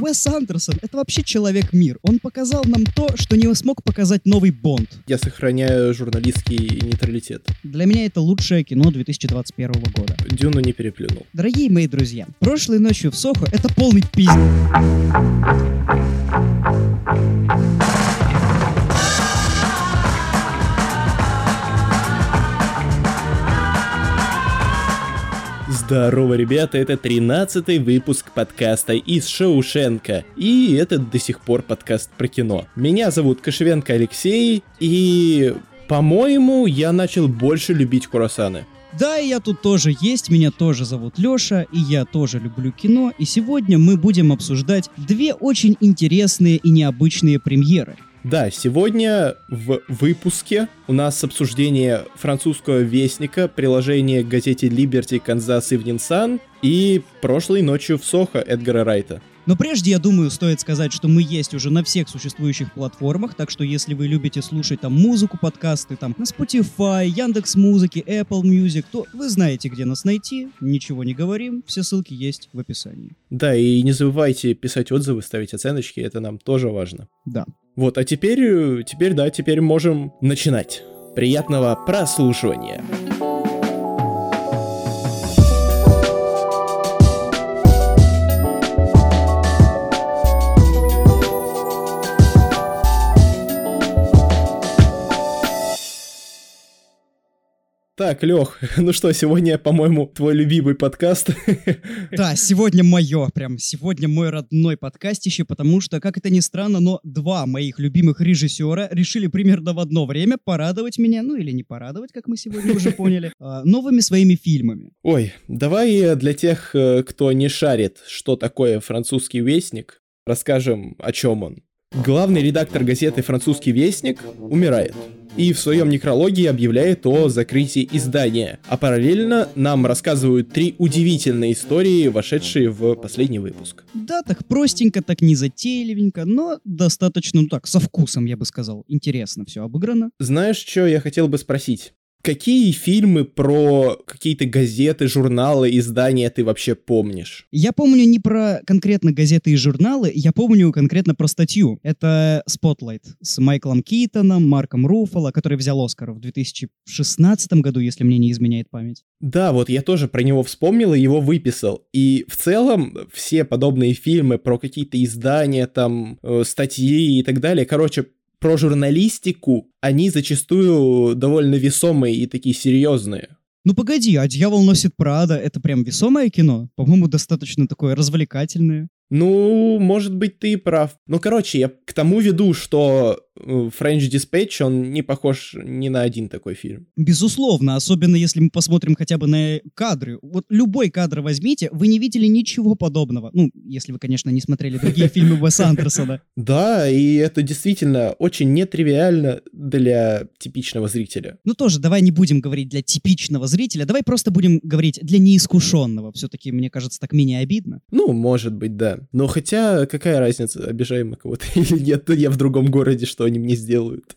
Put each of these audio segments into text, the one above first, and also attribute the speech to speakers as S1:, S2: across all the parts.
S1: Уэс Андерсон — это вообще человек-мир. Он показал нам то, что не смог показать новый Бонд.
S2: Я сохраняю журналистский нейтралитет.
S1: Для меня это лучшее кино 2021 года.
S2: Дюну не переплюнул.
S1: Дорогие мои друзья, прошлой ночью в Сохо — это полный пиздец.
S2: Здорово, ребята, это 13-й выпуск подкаста из Шоушенка, и это до сих пор подкаст про кино. Меня зовут Кошевенко Алексей, и, по-моему, я начал больше любить курасаны.
S1: Да, и я тут тоже есть, меня тоже зовут Лёша, и я тоже люблю кино, и сегодня мы будем обсуждать две очень интересные и необычные премьеры.
S2: Да, сегодня в выпуске у нас обсуждение французского вестника, приложение к газете Liberty Канзас Evening Sun и прошлой ночью в Сохо Эдгара Райта.
S1: Но прежде, я думаю, стоит сказать, что мы есть уже на всех существующих платформах, так что если вы любите слушать там музыку, подкасты, там на Spotify, Яндекс Музыки, Apple Music, то вы знаете, где нас найти, ничего не говорим, все ссылки есть в описании.
S2: Да, и не забывайте писать отзывы, ставить оценочки, это нам тоже важно.
S1: Да.
S2: Вот, а теперь, теперь, да, теперь можем начинать. Приятного прослушивания. Так, Лех, ну что, сегодня, по-моему, твой любимый подкаст.
S1: Да, сегодня мое, прям сегодня мой родной подкастище, потому что, как это ни странно, но два моих любимых режиссера решили примерно в одно время порадовать меня, ну или не порадовать, как мы сегодня уже поняли, а, новыми своими фильмами.
S2: Ой, давай для тех, э, кто не шарит, что такое французский вестник, расскажем, о чем он. Главный редактор газеты «Французский вестник» умирает и в своем некрологии объявляет о закрытии издания. А параллельно нам рассказывают три удивительные истории, вошедшие в последний выпуск.
S1: Да, так простенько, так не затейливенько, но достаточно, ну так, со вкусом, я бы сказал. Интересно все обыграно.
S2: Знаешь, что я хотел бы спросить? Какие фильмы про какие-то газеты, журналы, издания ты вообще помнишь?
S1: Я помню не про конкретно газеты и журналы, я помню конкретно про статью. Это Spotlight с Майклом Китоном, Марком Руфало, который взял Оскар в 2016 году, если мне не изменяет память.
S2: Да, вот я тоже про него вспомнил и его выписал. И в целом все подобные фильмы про какие-то издания, там, э, статьи и так далее, короче, про журналистику, они зачастую довольно весомые и такие серьезные.
S1: Ну погоди, а «Дьявол носит Прада» — это прям весомое кино? По-моему, достаточно такое развлекательное.
S2: Ну, может быть, ты и прав. Ну, короче, я к тому веду, что French Dispatch, он не похож ни на один такой фильм.
S1: Безусловно, особенно если мы посмотрим хотя бы на кадры. Вот любой кадр возьмите, вы не видели ничего подобного. Ну, если вы, конечно, не смотрели другие фильмы Уэса Андерсона.
S2: Да, и это действительно очень нетривиально для типичного зрителя.
S1: Ну, тоже, давай не будем говорить для типичного зрителя, давай просто будем говорить для неискушенного. Все-таки, мне кажется, так менее обидно.
S2: Ну, может быть, да. Но хотя, какая разница, обижаем мы кого-то или нет, я в другом городе, что они мне сделают.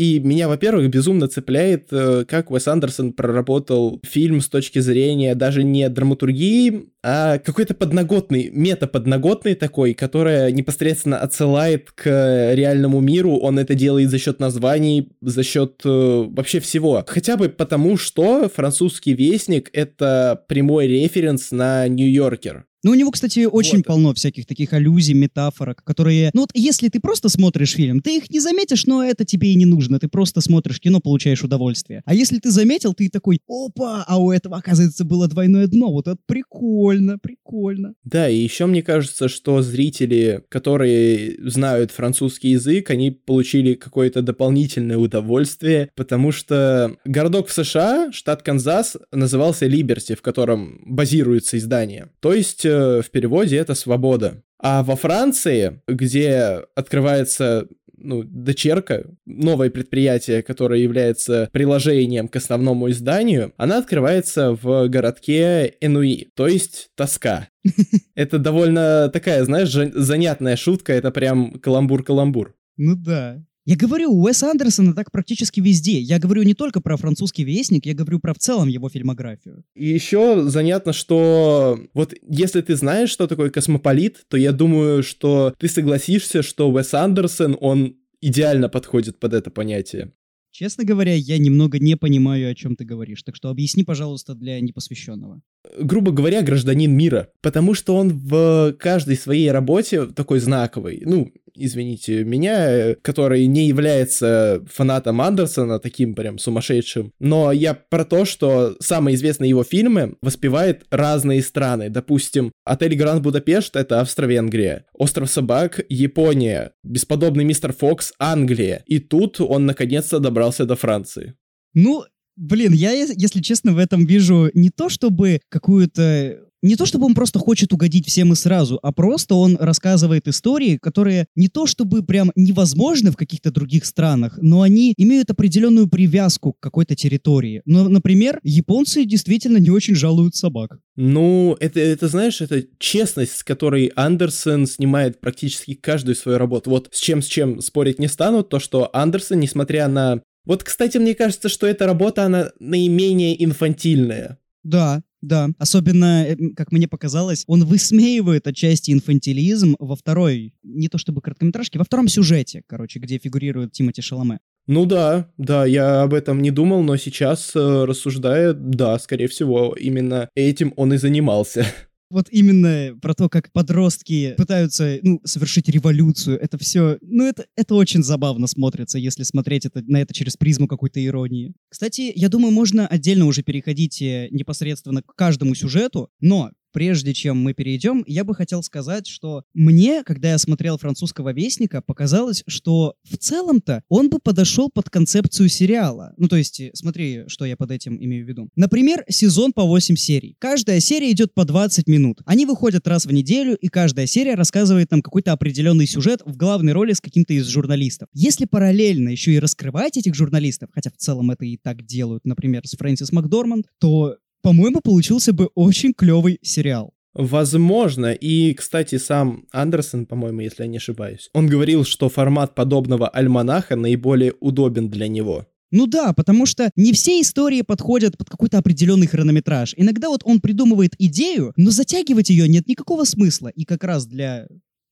S2: И меня, во-первых, безумно цепляет, э, как Уэс Андерсон проработал фильм с точки зрения даже не драматургии, а какой-то подноготный, мета-подноготный такой, которая непосредственно отсылает к реальному миру. Он это делает за счет названий, за счет э, вообще всего. Хотя бы потому, что французский вестник — это прямой референс на Нью-Йоркер.
S1: Ну, у него, кстати, очень вот. полно всяких таких аллюзий, метафорок, которые... Ну, вот если ты просто смотришь фильм, ты их не заметишь, но это тебе и не нужно. Ты просто смотришь кино, получаешь удовольствие. А если ты заметил, ты такой, опа, а у этого, оказывается, было двойное дно. Вот это прикольно, прикольно.
S2: Да, и еще мне кажется, что зрители, которые знают французский язык, они получили какое-то дополнительное удовольствие, потому что городок в США, штат Канзас, назывался Либерти, в котором базируется издание. То есть в переводе это свобода. А во Франции, где открывается ну, дочерка, новое предприятие, которое является приложением к основному изданию, она открывается в городке Энуи, то есть тоска. Это довольно такая, знаешь, занятная шутка, это прям каламбур-каламбур.
S1: Ну да. Я говорю, у Уэса Андерсона так практически везде. Я говорю не только про «Французский вестник», я говорю про в целом его фильмографию.
S2: И еще занятно, что вот если ты знаешь, что такое космополит, то я думаю, что ты согласишься, что Уэс Андерсон, он идеально подходит под это понятие.
S1: Честно говоря, я немного не понимаю, о чем ты говоришь, так что объясни, пожалуйста, для непосвященного.
S2: Грубо говоря, гражданин мира, потому что он в каждой своей работе такой знаковый. Ну, извините меня, который не является фанатом Андерсона, таким прям сумасшедшим, но я про то, что самые известные его фильмы воспевают разные страны. Допустим, «Отель Гранд Будапешт» — это Австро-Венгрия, «Остров собак» — Япония, «Бесподобный мистер Фокс» — Англия. И тут он наконец-то добрался до Франции.
S1: Ну, Блин, я, если честно, в этом вижу не то чтобы какую-то не то чтобы он просто хочет угодить всем и сразу, а просто он рассказывает истории, которые не то чтобы прям невозможны в каких-то других странах, но они имеют определенную привязку к какой-то территории. Но, например, японцы действительно не очень жалуют собак.
S2: Ну, это, это знаешь, это честность, с которой Андерсон снимает практически каждую свою работу. Вот с чем с чем спорить не стану, то что Андерсон, несмотря на вот, кстати, мне кажется, что эта работа, она наименее инфантильная.
S1: Да, да, особенно, э, как мне показалось, он высмеивает отчасти инфантилизм во второй, не то чтобы короткометражке, во втором сюжете, короче, где фигурирует Тимоти Шаломе.
S2: Ну да, да, я об этом не думал, но сейчас, э, рассуждая, да, скорее всего, именно этим он и занимался.
S1: Вот именно про то, как подростки пытаются, ну, совершить революцию, это все, ну, это, это очень забавно смотрится, если смотреть это, на это через призму какой-то иронии. Кстати, я думаю, можно отдельно уже переходить э, непосредственно к каждому сюжету, но прежде чем мы перейдем, я бы хотел сказать, что мне, когда я смотрел французского вестника, показалось, что в целом-то он бы подошел под концепцию сериала. Ну, то есть, смотри, что я под этим имею в виду. Например, сезон по 8 серий. Каждая серия идет по 20 минут. Они выходят раз в неделю, и каждая серия рассказывает нам какой-то определенный сюжет в главной роли с каким-то из журналистов. Если параллельно еще и раскрывать этих журналистов, хотя в целом это и так делают, например, с Фрэнсис Макдорманд, то по-моему, получился бы очень клевый сериал.
S2: Возможно, и, кстати, сам Андерсон, по-моему, если я не ошибаюсь, он говорил, что формат подобного альманаха наиболее удобен для него.
S1: Ну да, потому что не все истории подходят под какой-то определенный хронометраж. Иногда вот он придумывает идею, но затягивать ее нет никакого смысла. И как раз для,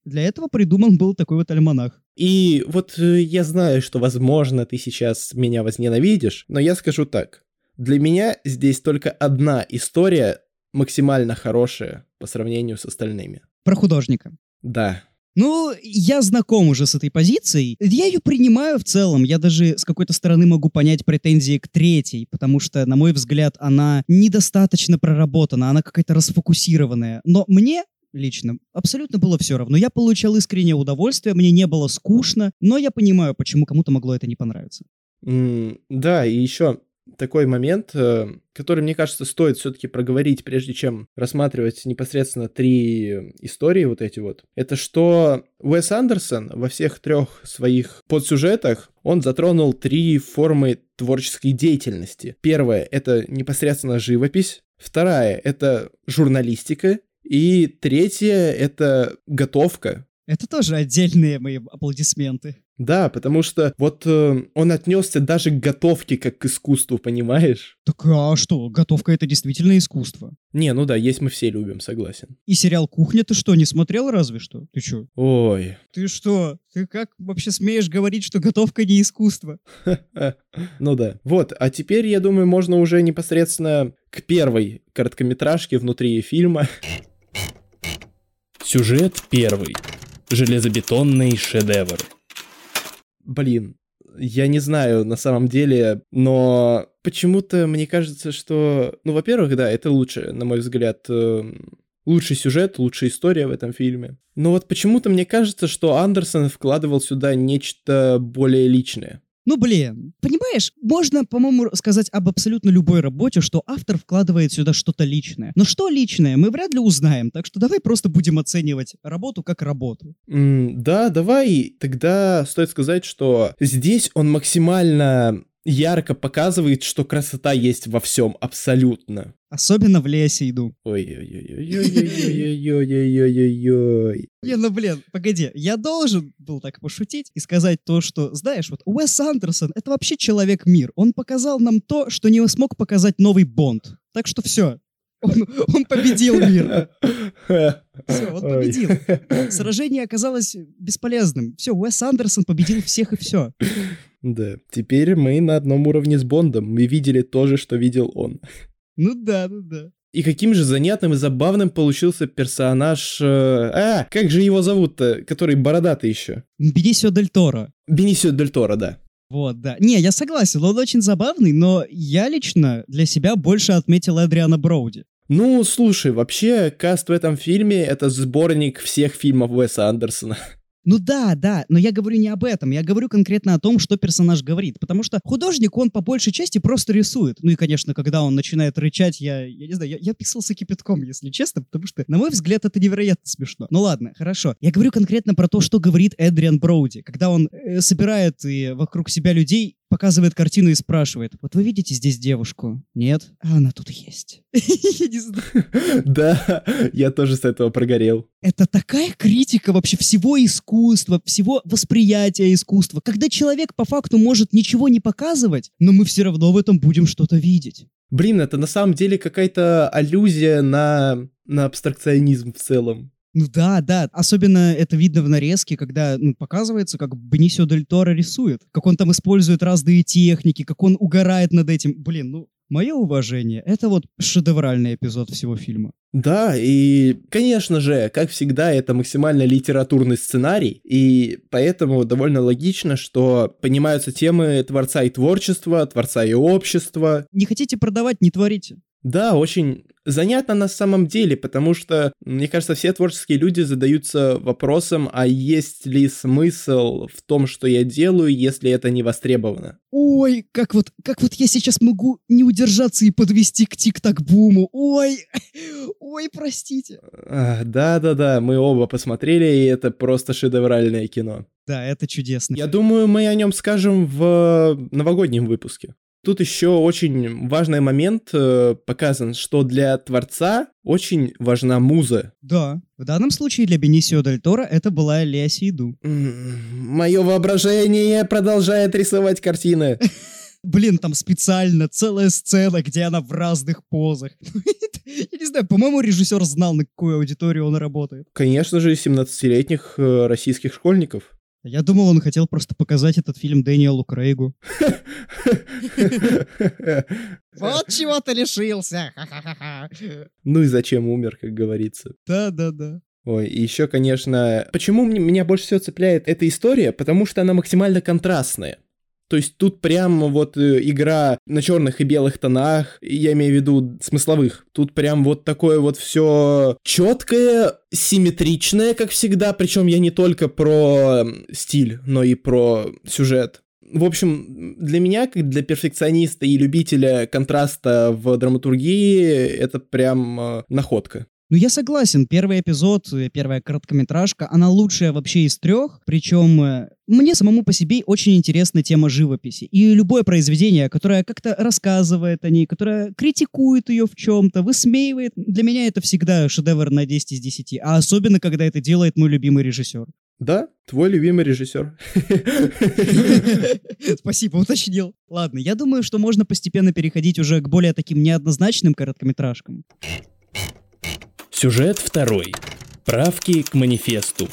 S1: для этого придуман был такой вот альманах.
S2: И вот э, я знаю, что, возможно, ты сейчас меня возненавидишь, но я скажу так. Для меня здесь только одна история максимально хорошая по сравнению с остальными.
S1: Про художника.
S2: Да.
S1: Ну, я знаком уже с этой позицией. Я ее принимаю в целом. Я даже с какой-то стороны могу понять претензии к третьей, потому что, на мой взгляд, она недостаточно проработана, она какая-то расфокусированная. Но мне лично абсолютно было все равно. Я получал искреннее удовольствие, мне не было скучно, но я понимаю, почему кому-то могло это не понравиться.
S2: Mm, да, и еще такой момент, э, который, мне кажется, стоит все-таки проговорить, прежде чем рассматривать непосредственно три истории вот эти вот. Это что Уэс Андерсон во всех трех своих подсюжетах он затронул три формы творческой деятельности. Первая — это непосредственно живопись. Вторая — это журналистика. И третья — это готовка.
S1: Это тоже отдельные мои аплодисменты.
S2: Да, потому что вот э, он отнесся даже к готовке как к искусству, понимаешь?
S1: Так а что, готовка это действительно искусство.
S2: Не, ну да, есть мы все любим, согласен.
S1: И сериал «Кухня» ты что, не смотрел разве что? Ты что?
S2: Ой.
S1: Ты что? Ты как вообще смеешь говорить, что готовка не искусство?
S2: Ну да. Вот, а теперь, я думаю, можно уже непосредственно к первой короткометражке внутри фильма.
S3: Сюжет первый. Железобетонный шедевр
S2: блин, я не знаю на самом деле, но почему-то мне кажется, что, ну, во-первых, да, это лучше, на мой взгляд, эм, лучший сюжет, лучшая история в этом фильме. Но вот почему-то мне кажется, что Андерсон вкладывал сюда нечто более личное.
S1: Ну, блин, понимаешь, можно, по-моему, сказать об абсолютно любой работе, что автор вкладывает сюда что-то личное. Но что личное, мы вряд ли узнаем, так что давай просто будем оценивать работу как работу.
S2: Mm, да, давай. Тогда стоит сказать, что здесь он максимально ярко показывает, что красота есть во всем абсолютно.
S1: Особенно в лесе иду.
S2: Ой-ой-ой-ой-ой-ой-ой-ой-ой-ой.
S1: Не, ну блин, погоди, я должен был так пошутить и сказать то, что, знаешь, вот Уэс Андерсон — это вообще человек-мир. Он показал нам то, что не смог показать новый Бонд. Так что все, он, он победил мир. Все, он победил. Сражение оказалось бесполезным. Все, Уэс Андерсон победил всех и все.
S2: Да, теперь мы на одном уровне с Бондом. Мы видели то же, что видел он.
S1: Ну да, ну да.
S2: И каким же занятным и забавным получился персонаж... Э, а, как же его зовут-то, который бородатый еще?
S1: Бенисио Дель Торо.
S2: Бенисио Дель Торо, да.
S1: Вот, да. Не, я согласен, он очень забавный, но я лично для себя больше отметил Эдриана Броуди.
S2: Ну, слушай, вообще, каст в этом фильме — это сборник всех фильмов Уэса Андерсона.
S1: Ну да, да, но я говорю не об этом, я говорю конкретно о том, что персонаж говорит, потому что художник, он по большей части просто рисует. Ну и, конечно, когда он начинает рычать, я, я не знаю, я, я писался кипятком, если честно, потому что, на мой взгляд, это невероятно смешно. Ну ладно, хорошо. Я говорю конкретно про то, что говорит Эдриан Броуди, когда он э, собирает и вокруг себя людей показывает картину и спрашивает, вот вы видите здесь девушку? Нет? А она тут есть. Я не знаю.
S2: Да, я тоже с этого прогорел.
S1: Это такая критика вообще всего искусства, всего восприятия искусства, когда человек по факту может ничего не показывать, но мы все равно в этом будем что-то видеть.
S2: Блин, это на самом деле какая-то аллюзия на, на абстракционизм в целом.
S1: Ну да, да. Особенно это видно в нарезке, когда ну, показывается, как Бенисио Дель Торо рисует. Как он там использует разные техники, как он угорает над этим. Блин, ну, мое уважение. Это вот шедевральный эпизод всего фильма.
S2: Да, и, конечно же, как всегда, это максимально литературный сценарий, и поэтому довольно логично, что понимаются темы творца и творчества, творца и общества.
S1: Не хотите продавать, не творите.
S2: Да, очень занятно на самом деле, потому что, мне кажется, все творческие люди задаются вопросом, а есть ли смысл в том, что я делаю, если это не востребовано?
S1: Ой, как вот, как вот я сейчас могу не удержаться и подвести к тик-так-буму. Ой, ой, простите.
S2: Да-да-да, мы оба посмотрели, и это просто шедевральное кино.
S1: Да, это чудесно.
S2: Я думаю, мы о нем скажем в новогоднем выпуске. Тут еще очень важный момент э, показан, что для творца очень важна муза.
S1: Да, в данном случае для Бенисио Дель Торо это была Лея Сейду.
S2: Мое воображение продолжает рисовать картины.
S1: Блин, там специально целая сцена, где она в разных позах. Я не знаю, по-моему, режиссер знал, на какую аудиторию он работает.
S2: Конечно же, 17-летних э, российских школьников.
S1: Я думал, он хотел просто показать этот фильм Дэниелу Крейгу. Вот чего ты лишился!
S2: Ну и зачем умер, как говорится.
S1: Да-да-да.
S2: Ой, и еще, конечно, почему меня больше всего цепляет эта история? Потому что она максимально контрастная. То есть тут прям вот э, игра на черных и белых тонах, я имею в виду смысловых. Тут прям вот такое вот все четкое, симметричное, как всегда. Причем я не только про стиль, но и про сюжет. В общем, для меня, как для перфекциониста и любителя контраста в драматургии, это прям э, находка.
S1: Ну, я согласен, первый эпизод, первая короткометражка, она лучшая вообще из трех, причем э, мне самому по себе очень интересна тема живописи. И любое произведение, которое как-то рассказывает о ней, которое критикует ее в чем-то, высмеивает, для меня это всегда шедевр на 10 из 10. А особенно, когда это делает мой любимый режиссер.
S2: Да, твой любимый режиссер.
S1: Спасибо, уточнил. Ладно, я думаю, что можно постепенно переходить уже к более таким неоднозначным короткометражкам.
S3: Сюжет второй. Правки к манифесту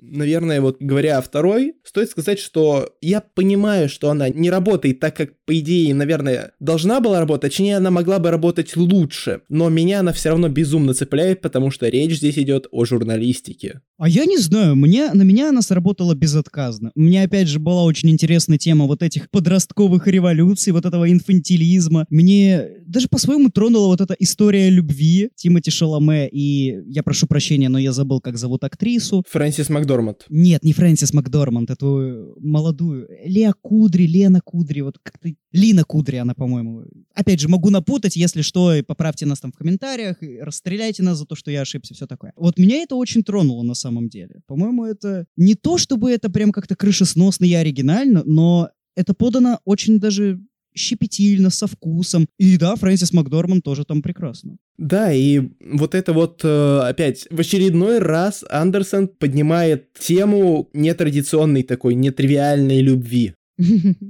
S2: наверное, вот говоря о второй, стоит сказать, что я понимаю, что она не работает так, как, по идее, наверное, должна была работать, точнее, она могла бы работать лучше, но меня она все равно безумно цепляет, потому что речь здесь идет о журналистике.
S1: А я не знаю, мне, на меня она сработала безотказно. У меня, опять же, была очень интересная тема вот этих подростковых революций, вот этого инфантилизма. Мне даже по-своему тронула вот эта история любви Тимати Шаломе, и я прошу прощения, но я забыл, как зовут актрису.
S2: Фрэнсис Макдорманд.
S1: Нет, не Фрэнсис Макдорманд, эту молодую. Леа Кудри, Лена Кудри, вот как-то... Лина Кудри она, по-моему. Опять же, могу напутать, если что, поправьте нас там в комментариях, расстреляйте нас за то, что я ошибся, все такое. Вот меня это очень тронуло на самом деле. По-моему, это не то, чтобы это прям как-то крышесносно и оригинально, но это подано очень даже щепетильно, со вкусом. И да, Фрэнсис Макдорман тоже там прекрасно.
S2: Да, и вот это вот э, опять в очередной раз Андерсон поднимает тему нетрадиционной такой, нетривиальной любви.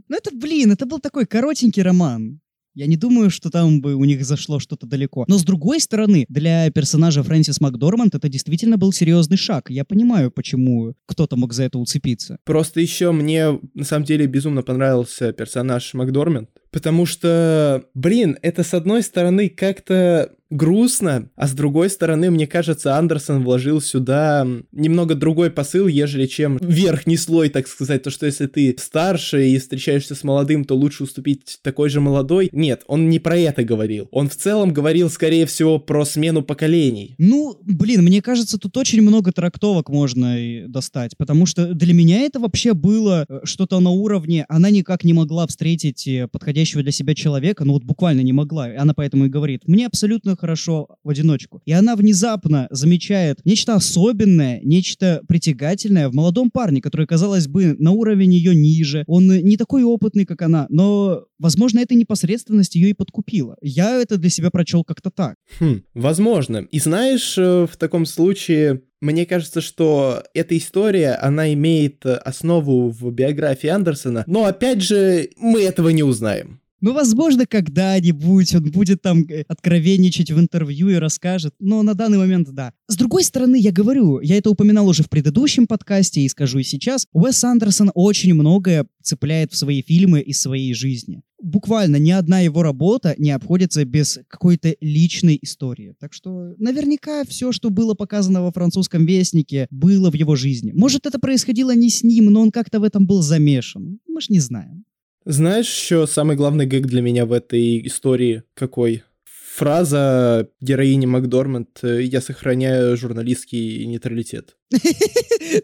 S1: Ну это, блин, это был такой коротенький роман. Я не думаю, что там бы у них зашло что-то далеко. Но с другой стороны, для персонажа Фрэнсис Макдорманд это действительно был серьезный шаг. Я понимаю, почему кто-то мог за это уцепиться.
S2: Просто еще мне на самом деле безумно понравился персонаж Макдорманд, потому что, блин, это с одной стороны как-то грустно, а с другой стороны, мне кажется, Андерсон вложил сюда немного другой посыл, ежели чем верхний слой, так сказать, то, что если ты старше и встречаешься с молодым, то лучше уступить такой же молодой. Нет, он не про это говорил. Он в целом говорил, скорее всего, про смену поколений.
S1: Ну, блин, мне кажется, тут очень много трактовок можно достать, потому что для меня это вообще было э, что-то на уровне, она никак не могла встретить э, подходящего для себя человека, ну вот буквально не могла, и она поэтому и говорит, мне абсолютно хорошо в одиночку. И она внезапно замечает нечто особенное, нечто притягательное в молодом парне, который, казалось бы, на уровень ее ниже. Он не такой опытный, как она, но, возможно, эта непосредственность ее и подкупила. Я это для себя прочел как-то так.
S2: Хм, возможно. И знаешь, э, в таком случае мне кажется, что эта история, она имеет основу в биографии Андерсона, но опять же, мы этого не узнаем.
S1: Ну, возможно, когда-нибудь он будет там э, откровенничать в интервью и расскажет, но на данный момент да. С другой стороны, я говорю, я это упоминал уже в предыдущем подкасте и скажу и сейчас, Уэс Андерсон очень многое цепляет в свои фильмы из своей жизни. Буквально ни одна его работа не обходится без какой-то личной истории. Так что наверняка все, что было показано во французском вестнике, было в его жизни. Может, это происходило не с ним, но он как-то в этом был замешан. Мы ж не знаем.
S2: Знаешь, еще самый главный гэг для меня в этой истории какой? Фраза героини Макдорманд «Я сохраняю журналистский нейтралитет».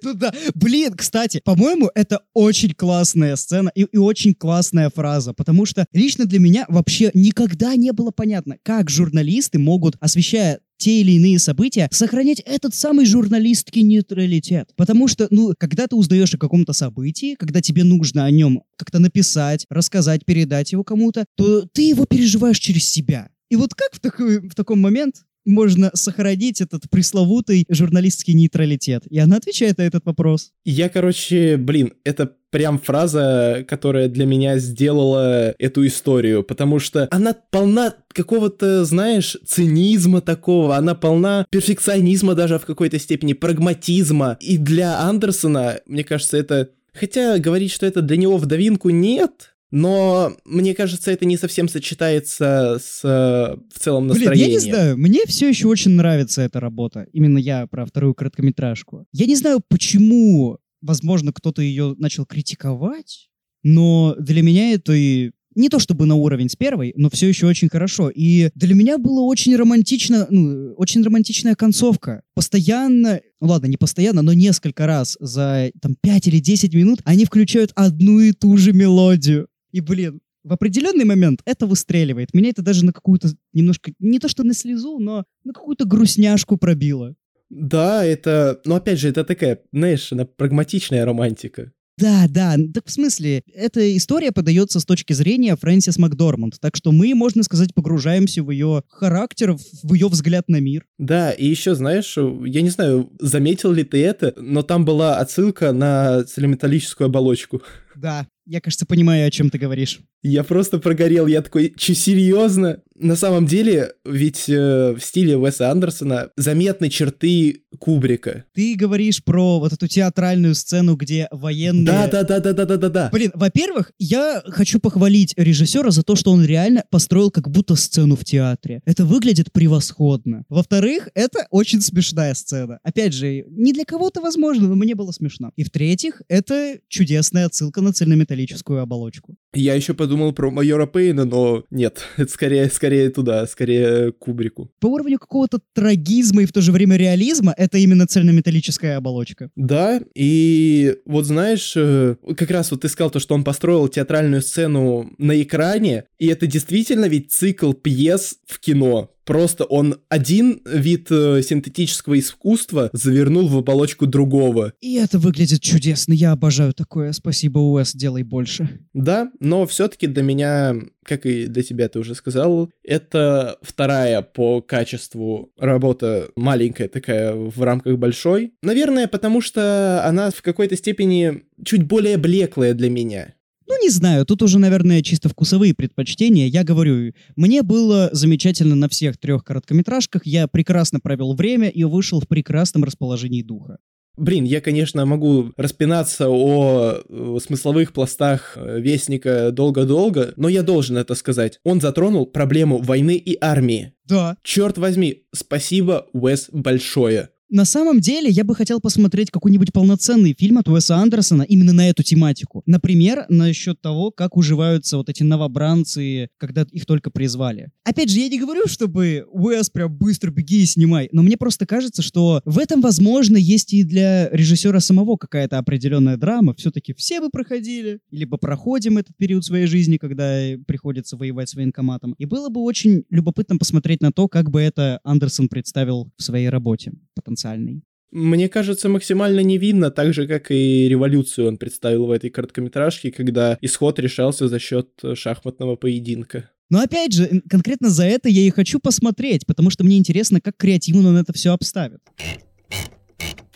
S1: Ну да, блин, кстати, по-моему, это очень классная сцена и, и очень классная фраза, потому что лично для меня вообще никогда не было понятно, как журналисты могут, освещая те или иные события, сохранять этот самый журналистский нейтралитет. Потому что, ну, когда ты узнаешь о каком-то событии, когда тебе нужно о нем как-то написать, рассказать, передать его кому-то, то ты его переживаешь через себя. И вот как в, такой, в таком момент можно сохранить этот пресловутый журналистский нейтралитет? И она отвечает на этот вопрос.
S2: Я, короче, блин, это прям фраза, которая для меня сделала эту историю, потому что она полна какого-то, знаешь, цинизма такого, она полна перфекционизма даже в какой-то степени, прагматизма. И для Андерсона, мне кажется, это... Хотя говорить, что это для него вдовинку, нет, но мне кажется, это не совсем сочетается с в целом настроением.
S1: Блин, я не знаю, мне все еще очень нравится эта работа. Именно я про вторую короткометражку. Я не знаю, почему, возможно, кто-то ее начал критиковать, но для меня это и не то чтобы на уровень с первой, но все еще очень хорошо. И для меня было очень романтично, ну, очень романтичная концовка. Постоянно, ну ладно, не постоянно, но несколько раз за там 5 или 10 минут они включают одну и ту же мелодию. И, блин, в определенный момент это выстреливает. Меня это даже на какую-то немножко, не то что на слезу, но на какую-то грустняшку пробило.
S2: Да, это, но опять же, это такая, знаешь, она прагматичная романтика.
S1: Да, да, так в смысле, эта история подается с точки зрения Фрэнсис Макдорманд, так что мы, можно сказать, погружаемся в ее характер, в ее взгляд на мир.
S2: Да, и еще, знаешь, я не знаю, заметил ли ты это, но там была отсылка на целеметаллическую оболочку.
S1: Да, я, кажется, понимаю, о чем ты говоришь.
S2: Я просто прогорел, я такой, че, серьезно? На самом деле, ведь э, в стиле Уэса Андерсона заметны черты Кубрика.
S1: Ты говоришь про вот эту театральную сцену, где военные...
S2: Да-да-да-да-да-да-да.
S1: Блин, во-первых, я хочу похвалить режиссера за то, что он реально построил как будто сцену в театре. Это выглядит превосходно. Во-вторых, это очень смешная сцена. Опять же, не для кого-то возможно, но мне было смешно. И в-третьих, это чудесная отсылка на цельнометаллическую оболочку.
S2: Я еще подумал про майора Пейна, но нет, это скорее, скорее туда, скорее Кубрику.
S1: По уровню какого-то трагизма и в то же время реализма это именно цельнометаллическая оболочка.
S2: Да, и вот знаешь, э, как раз вот ты сказал то, что он построил театральную сцену на экране, и это действительно ведь цикл пьес в кино. Просто он один вид э, синтетического искусства завернул в оболочку другого.
S1: И это выглядит чудесно. Я обожаю такое. Спасибо, Уэс, делай больше.
S2: Да, но все-таки для меня, как и для тебя ты уже сказал, это вторая по качеству работа маленькая такая в рамках большой. Наверное, потому что она в какой-то степени чуть более блеклая для меня.
S1: Ну, не знаю, тут уже, наверное, чисто вкусовые предпочтения. Я говорю, мне было замечательно на всех трех короткометражках, я прекрасно провел время и вышел в прекрасном расположении духа.
S2: Блин, я, конечно, могу распинаться о э, смысловых пластах э, Вестника долго-долго, но я должен это сказать. Он затронул проблему войны и армии.
S1: Да.
S2: Черт возьми, спасибо, Уэс, большое.
S1: На самом деле, я бы хотел посмотреть какой-нибудь полноценный фильм от Уэса Андерсона именно на эту тематику. Например, насчет того, как уживаются вот эти новобранцы, когда их только призвали. Опять же, я не говорю, чтобы Уэс прям быстро беги и снимай, но мне просто кажется, что в этом, возможно, есть и для режиссера самого какая-то определенная драма. Все-таки все бы проходили, либо проходим этот период своей жизни, когда приходится воевать с военкоматом. И было бы очень любопытно посмотреть на то, как бы это Андерсон представил в своей работе потенциальной.
S2: Мне кажется, максимально невинно, так же, как и революцию он представил в этой короткометражке, когда исход решался за счет шахматного поединка.
S1: Но опять же, конкретно за это я и хочу посмотреть, потому что мне интересно, как креативно он это все обставит.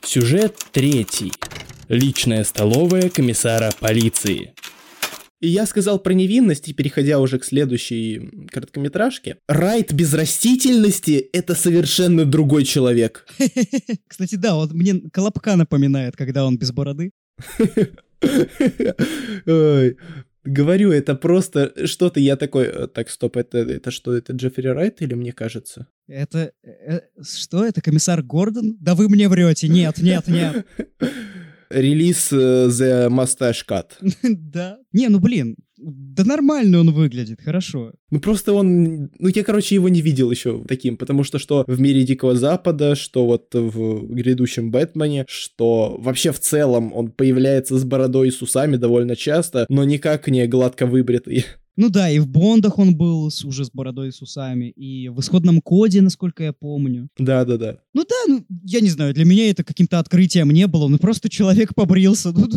S3: Сюжет третий. Личная столовая комиссара полиции.
S2: И я сказал про невинность, и переходя уже к следующей короткометражке. Райт без растительности — это совершенно другой человек.
S1: Кстати, да, он мне Колобка напоминает, когда он без бороды.
S2: Говорю, это просто что-то, я такой, «Э, так, стоп, это, это что, это Джеффри Райт или мне кажется?
S1: Это, э, что, это комиссар Гордон? Да вы мне врете, нет, нет, нет.
S2: Релиз э, The Mustache Cut.
S1: Да. Не, ну блин, да нормально он выглядит, хорошо.
S2: Ну просто он... Ну я, короче, его не видел еще таким, потому что что в мире Дикого Запада, что вот в грядущем Бэтмене, что вообще в целом он появляется с бородой и с усами довольно часто, но никак не гладко выбритый.
S1: Ну да, и в Бондах он был с, уже с бородой и с усами, и в исходном коде, насколько я помню.
S2: Да-да-да.
S1: Ну да, ну, я не знаю, для меня это каким-то открытием не было, ну просто человек побрился. Ну,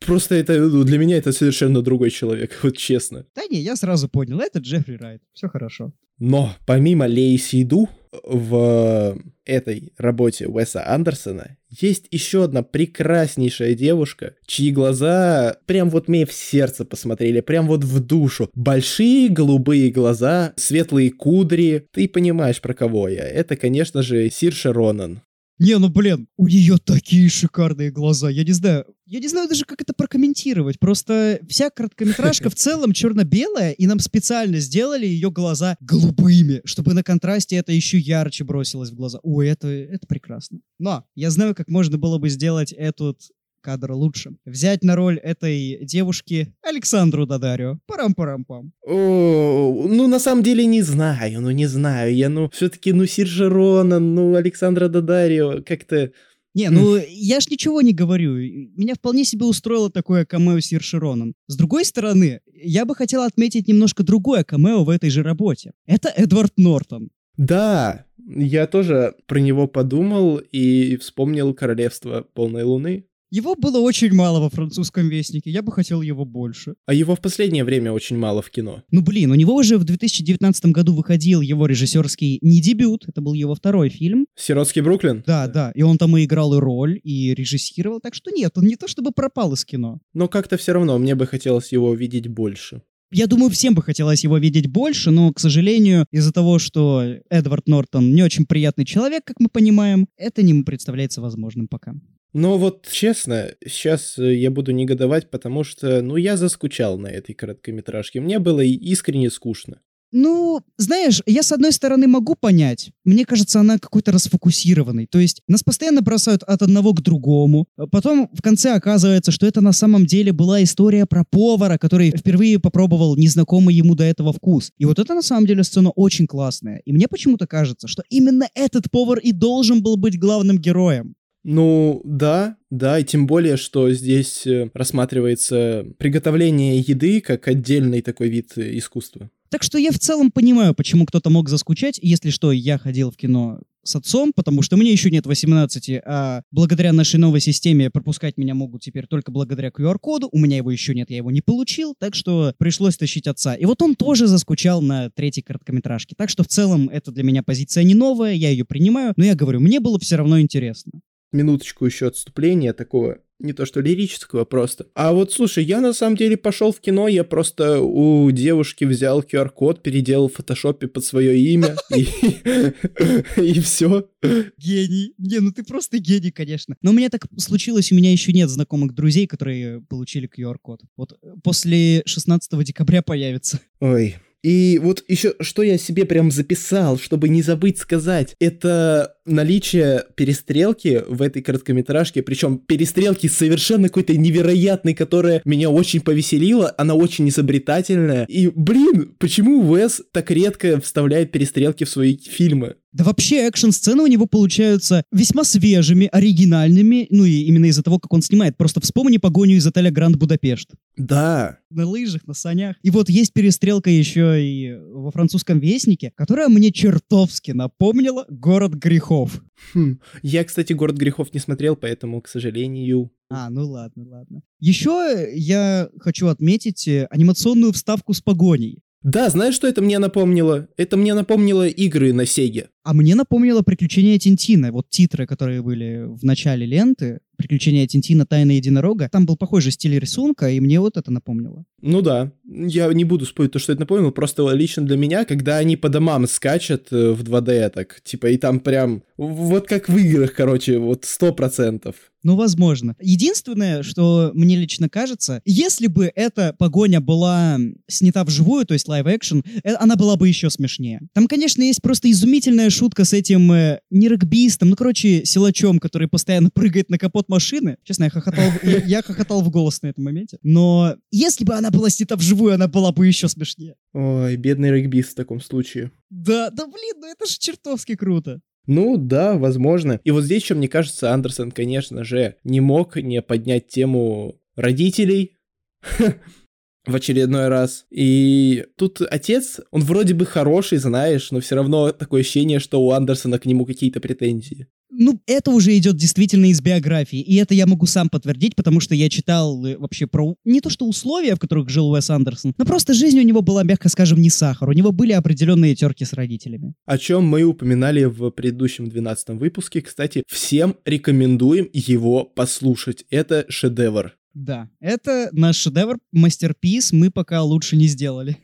S2: Просто это ну, для меня это совершенно другой человек, вот честно.
S1: Да не, я сразу понял, это Джеффри Райт, все хорошо.
S2: Но помимо Лей Сейду в этой работе Уэса Андерсона есть еще одна прекраснейшая девушка, чьи глаза прям вот мне в сердце посмотрели, прям вот в душу. Большие голубые глаза, светлые кудри. Ты понимаешь, про кого я. Это, конечно же, Сирша Ронан.
S1: Не, ну блин, у нее такие шикарные глаза. Я не знаю, я не знаю даже, как это прокомментировать. Просто вся короткометражка в целом черно-белая, и нам специально сделали ее глаза голубыми, чтобы на контрасте это еще ярче бросилось в глаза. Ой, это, это прекрасно. Но я знаю, как можно было бы сделать этот кадр лучше. Взять на роль этой девушки Александру Дадарио. Парам-парам-пам.
S2: О, ну, на самом деле, не знаю, ну, не знаю. Я, ну, все-таки, ну, Сиржа Ронан, ну, Александра Дадарио, как-то...
S1: Не, ну я ж ничего не говорю. Меня вполне себе устроило такое камео с Иршироном. С другой стороны, я бы хотел отметить немножко другое камео в этой же работе. Это Эдвард Нортон.
S2: Да, я тоже про него подумал и вспомнил «Королевство полной луны».
S1: Его было очень мало во французском вестнике, я бы хотел его больше.
S2: А его в последнее время очень мало в кино.
S1: Ну блин, у него уже в 2019 году выходил его режиссерский не дебют, это был его второй фильм.
S2: «Сиротский Бруклин»?
S1: Да, да, и он там и играл и роль, и режиссировал, так что нет, он не то чтобы пропал из кино.
S2: Но как-то все равно мне бы хотелось его видеть больше.
S1: Я думаю, всем бы хотелось его видеть больше, но, к сожалению, из-за того, что Эдвард Нортон не очень приятный человек, как мы понимаем, это не представляется возможным пока.
S2: Но вот честно, сейчас э, я буду негодовать, потому что, ну, я заскучал на этой короткометражке. Мне было искренне скучно.
S1: Ну, знаешь, я с одной стороны могу понять. Мне кажется, она какой-то расфокусированный. То есть нас постоянно бросают от одного к другому. Потом в конце оказывается, что это на самом деле была история про повара, который впервые попробовал незнакомый ему до этого вкус. И вот это на самом деле сцена очень классная. И мне почему-то кажется, что именно этот повар и должен был быть главным героем.
S2: Ну, да, да, и тем более, что здесь э, рассматривается приготовление еды как отдельный такой вид э, искусства.
S1: Так что я в целом понимаю, почему кто-то мог заскучать. Если что, я ходил в кино с отцом, потому что мне еще нет 18, а благодаря нашей новой системе пропускать меня могут теперь только благодаря QR-коду. У меня его еще нет, я его не получил, так что пришлось тащить отца. И вот он тоже заскучал на третьей короткометражке. Так что в целом это для меня позиция не новая, я ее принимаю, но я говорю, мне было все равно интересно
S2: минуточку еще отступления такого не то что лирического просто. А вот слушай, я на самом деле пошел в кино, я просто у девушки взял QR-код, переделал в фотошопе под свое имя и все.
S1: Гений. Не, ну ты просто гений, конечно. Но у меня так случилось, у меня еще нет знакомых друзей, которые получили QR-код. Вот после 16 декабря появится.
S2: Ой, и вот еще, что я себе прям записал, чтобы не забыть сказать, это наличие перестрелки в этой короткометражке, причем перестрелки совершенно какой-то невероятной, которая меня очень повеселила, она очень изобретательная. И, блин, почему Уэс так редко вставляет перестрелки в свои фильмы?
S1: Да вообще экшн-сцены у него получаются весьма свежими, оригинальными, ну и именно из-за того, как он снимает. Просто вспомни погоню из отеля Гранд Будапешт.
S2: Да.
S1: На лыжах, на санях. И вот есть перестрелка еще и во французском вестнике, которая мне чертовски напомнила «Город грехов».
S2: Хм. Я, кстати, «Город грехов» не смотрел, поэтому, к сожалению...
S1: А, ну ладно, ладно. Еще я хочу отметить э, анимационную вставку с погоней.
S2: Да, знаешь, что это мне напомнило? Это мне напомнило игры на Сеге.
S1: А мне напомнило приключения Тинтина. Вот титры, которые были в начале ленты, приключения Тинтина, Тайна единорога, там был похожий стиль рисунка, и мне вот это напомнило.
S2: Ну да, я не буду спорить то, что это напомнило, просто лично для меня, когда они по домам скачут э, в 2D, так, типа, и там прям, вот как в играх, короче, вот сто процентов.
S1: Ну, возможно. Единственное, что мне лично кажется, если бы эта погоня была снята вживую, то есть live-action, она была бы еще смешнее. Там, конечно, есть просто изумительная шутка с этим э, не регбистом, ну, короче, силачом, который постоянно прыгает на капот машины. Честно, я хохотал, я, я хохотал в голос на этом моменте. Но если бы она была снята вживую, она была бы еще смешнее.
S2: Ой, бедный регбист в таком случае.
S1: Да, да блин, ну это же чертовски круто.
S2: Ну да, возможно. И вот здесь еще, мне кажется, Андерсон, конечно же, не мог не поднять тему родителей в очередной раз. И тут отец, он вроде бы хороший, знаешь, но все равно такое ощущение, что у Андерсона к нему какие-то претензии
S1: ну, это уже идет действительно из биографии, и это я могу сам подтвердить, потому что я читал э, вообще про не то что условия, в которых жил Уэс Андерсон, но просто жизнь у него была, мягко скажем, не сахар. У него были определенные терки с родителями.
S2: О чем мы упоминали в предыдущем 12 выпуске. Кстати, всем рекомендуем его послушать. Это шедевр.
S1: Да, это наш шедевр, мастерпис, мы пока лучше не сделали.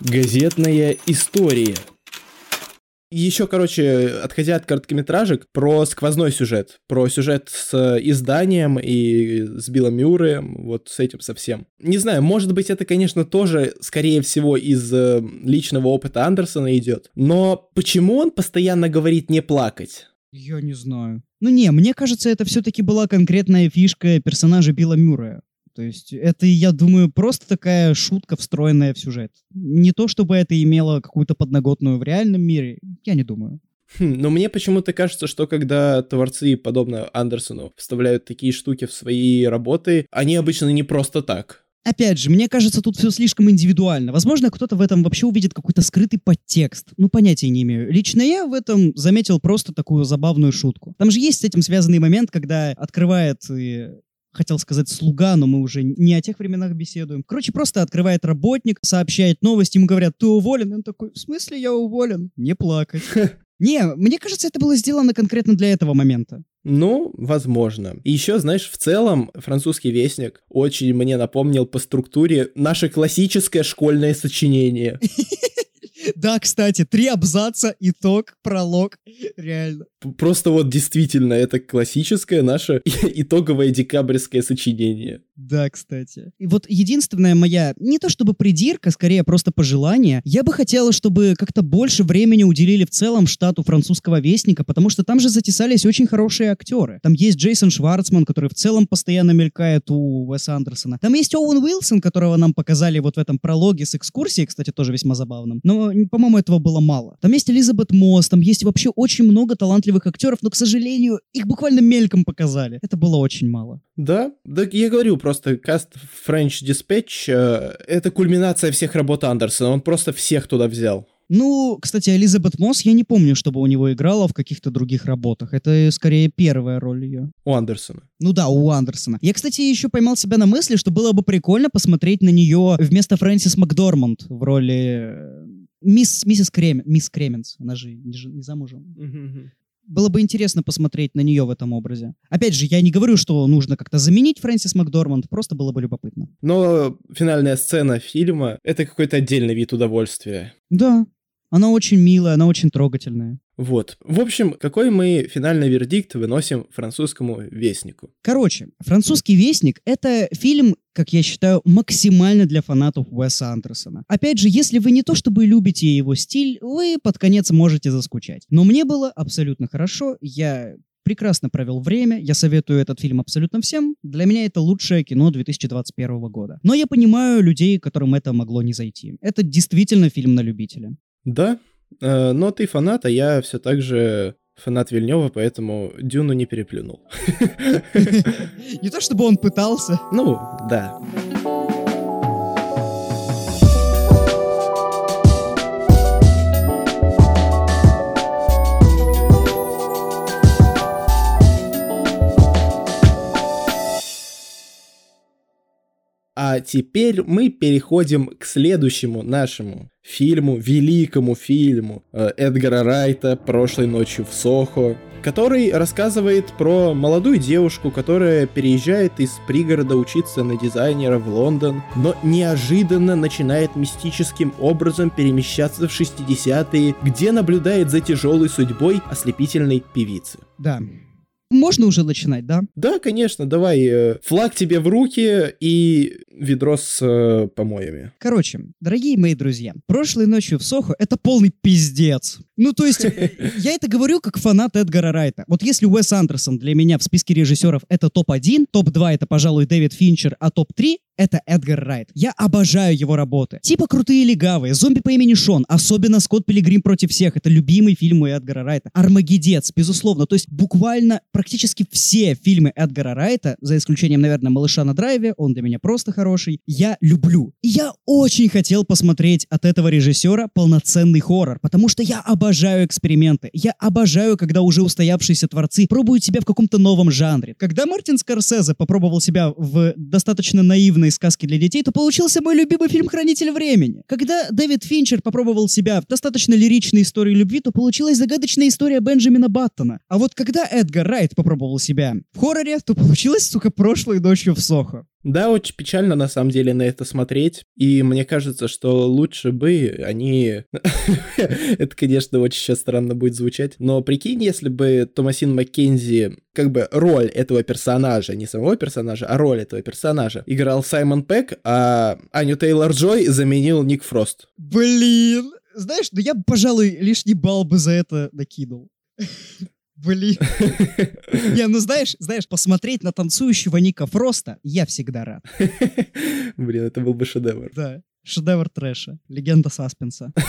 S3: Газетная история.
S2: Еще, короче, отходя от короткометражек, про сквозной сюжет. Про сюжет с изданием и с Биллом Мюрреем, вот с этим совсем. Не знаю, может быть, это, конечно, тоже, скорее всего, из э, личного опыта Андерсона идет. Но почему он постоянно говорит не плакать?
S1: Я не знаю. Ну не, мне кажется, это все-таки была конкретная фишка персонажа Билла Мюррея. То есть это, я думаю, просто такая шутка, встроенная в сюжет. Не то, чтобы это имело какую-то подноготную в реальном мире, я не думаю.
S2: Хм, но мне почему-то кажется, что когда творцы, подобно Андерсону, вставляют такие штуки в свои работы, они обычно не просто так.
S1: Опять же, мне кажется, тут все слишком индивидуально. Возможно, кто-то в этом вообще увидит какой-то скрытый подтекст. Ну, понятия не имею. Лично я в этом заметил просто такую забавную шутку. Там же есть с этим связанный момент, когда открывает хотел сказать слуга, но мы уже не о тех временах беседуем. Короче, просто открывает работник, сообщает новость, ему говорят, ты уволен. И он такой, в смысле я уволен? Не плакать. Не, мне кажется, это было сделано конкретно для этого момента.
S2: Ну, возможно. И еще, знаешь, в целом французский вестник очень мне напомнил по структуре наше классическое школьное сочинение.
S1: Да, кстати, три абзаца, итог, пролог. Реально.
S2: Просто вот действительно, это классическое наше итоговое декабрьское сочинение.
S1: Да, кстати. И вот единственная моя, не то чтобы придирка, скорее просто пожелание, я бы хотела, чтобы как-то больше времени уделили в целом штату французского вестника, потому что там же затесались очень хорошие актеры. Там есть Джейсон Шварцман, который в целом постоянно мелькает у Уэса Андерсона. Там есть Оуэн Уилсон, которого нам показали вот в этом прологе с экскурсией, кстати, тоже весьма забавным. Но, по-моему, этого было мало. Там есть Элизабет Мосс, там есть вообще очень много талантливых талантливых актеров, но, к сожалению, их буквально мельком показали. Это было очень мало.
S2: Да, да, я говорю, просто каст French Dispatch э, это кульминация всех работ Андерсона, он просто всех туда взял.
S1: Ну, кстати, Элизабет Мосс, я не помню, чтобы у него играла в каких-то других работах. Это скорее первая роль ее.
S2: У Андерсона.
S1: Ну да, у Андерсона. Я, кстати, еще поймал себя на мысли, что было бы прикольно посмотреть на нее вместо Фрэнсис Макдорманд в роли э, мисс, миссис Крем, мисс Кременс. Она же не, не замужем. Было бы интересно посмотреть на нее в этом образе. Опять же, я не говорю, что нужно как-то заменить Фрэнсис Макдорманд, просто было бы любопытно.
S2: Но финальная сцена фильма — это какой-то отдельный вид удовольствия.
S1: Да, она очень милая, она очень трогательная.
S2: Вот. В общем, какой мы финальный вердикт выносим французскому вестнику?
S1: Короче, французский вестник — это фильм, как я считаю, максимально для фанатов Уэса Андерсона. Опять же, если вы не то чтобы любите его стиль, вы под конец можете заскучать. Но мне было абсолютно хорошо, я прекрасно провел время, я советую этот фильм абсолютно всем. Для меня это лучшее кино 2021 года. Но я понимаю людей, которым это могло не зайти. Это действительно фильм на любителя.
S2: Да, э, но ты фанат, а я все так же фанат Вильнева, поэтому Дюну не переплюнул.
S1: Не то чтобы он пытался.
S2: Ну, да. А теперь мы переходим к следующему нашему фильму, великому фильму э, Эдгара Райта «Прошлой ночью в Сохо», который рассказывает про молодую девушку, которая переезжает из пригорода учиться на дизайнера в Лондон, но неожиданно начинает мистическим образом перемещаться в 60-е, где наблюдает за тяжелой судьбой ослепительной певицы.
S1: Да, можно уже начинать, да?
S2: Да, конечно, давай. Э, флаг тебе в руки и ведро с э, помоями.
S1: Короче, дорогие мои друзья, прошлой ночью в Сохо это полный пиздец. Ну, то есть, я это говорю как фанат Эдгара Райта. Вот если Уэс Андерсон для меня в списке режиссеров это топ-1, топ-2 это, пожалуй, Дэвид Финчер, а топ-3 это Эдгар Райт. Я обожаю его работы. Типа «Крутые легавые», «Зомби по имени Шон», особенно «Скотт Пилигрим против всех». Это любимый фильм у Эдгара Райта. «Армагеддец», безусловно. То есть буквально практически все фильмы Эдгара Райта, за исключением, наверное, «Малыша на драйве», он для меня просто хороший, я люблю. И я очень хотел посмотреть от этого режиссера полноценный хоррор, потому что я обожаю эксперименты. Я обожаю, когда уже устоявшиеся творцы пробуют себя в каком-то новом жанре. Когда Мартин Скорсезе попробовал себя в достаточно наивной сказки для детей, то получился мой любимый фильм «Хранитель времени». Когда Дэвид Финчер попробовал себя в достаточно лиричной истории любви, то получилась загадочная история Бенджамина Баттона. А вот когда Эдгар Райт попробовал себя в хорроре, то получилось, сука, прошлой ночью в Сохо.
S2: Да, очень печально на самом деле на это смотреть. И мне кажется, что лучше бы они... это, конечно, очень сейчас странно будет звучать. Но прикинь, если бы Томасин Маккензи, как бы роль этого персонажа, не самого персонажа, а роль этого персонажа, играл Саймон Пэк, а Аню Тейлор-Джой заменил Ник Фрост.
S1: Блин! Знаешь, ну я, пожалуй, лишний балл бы за это накинул. Блин. Не, ну знаешь, знаешь, посмотреть на танцующего Ника Фроста я всегда рад.
S2: Блин, это был бы шедевр.
S1: Да. Шедевр трэша. Легенда саспенса.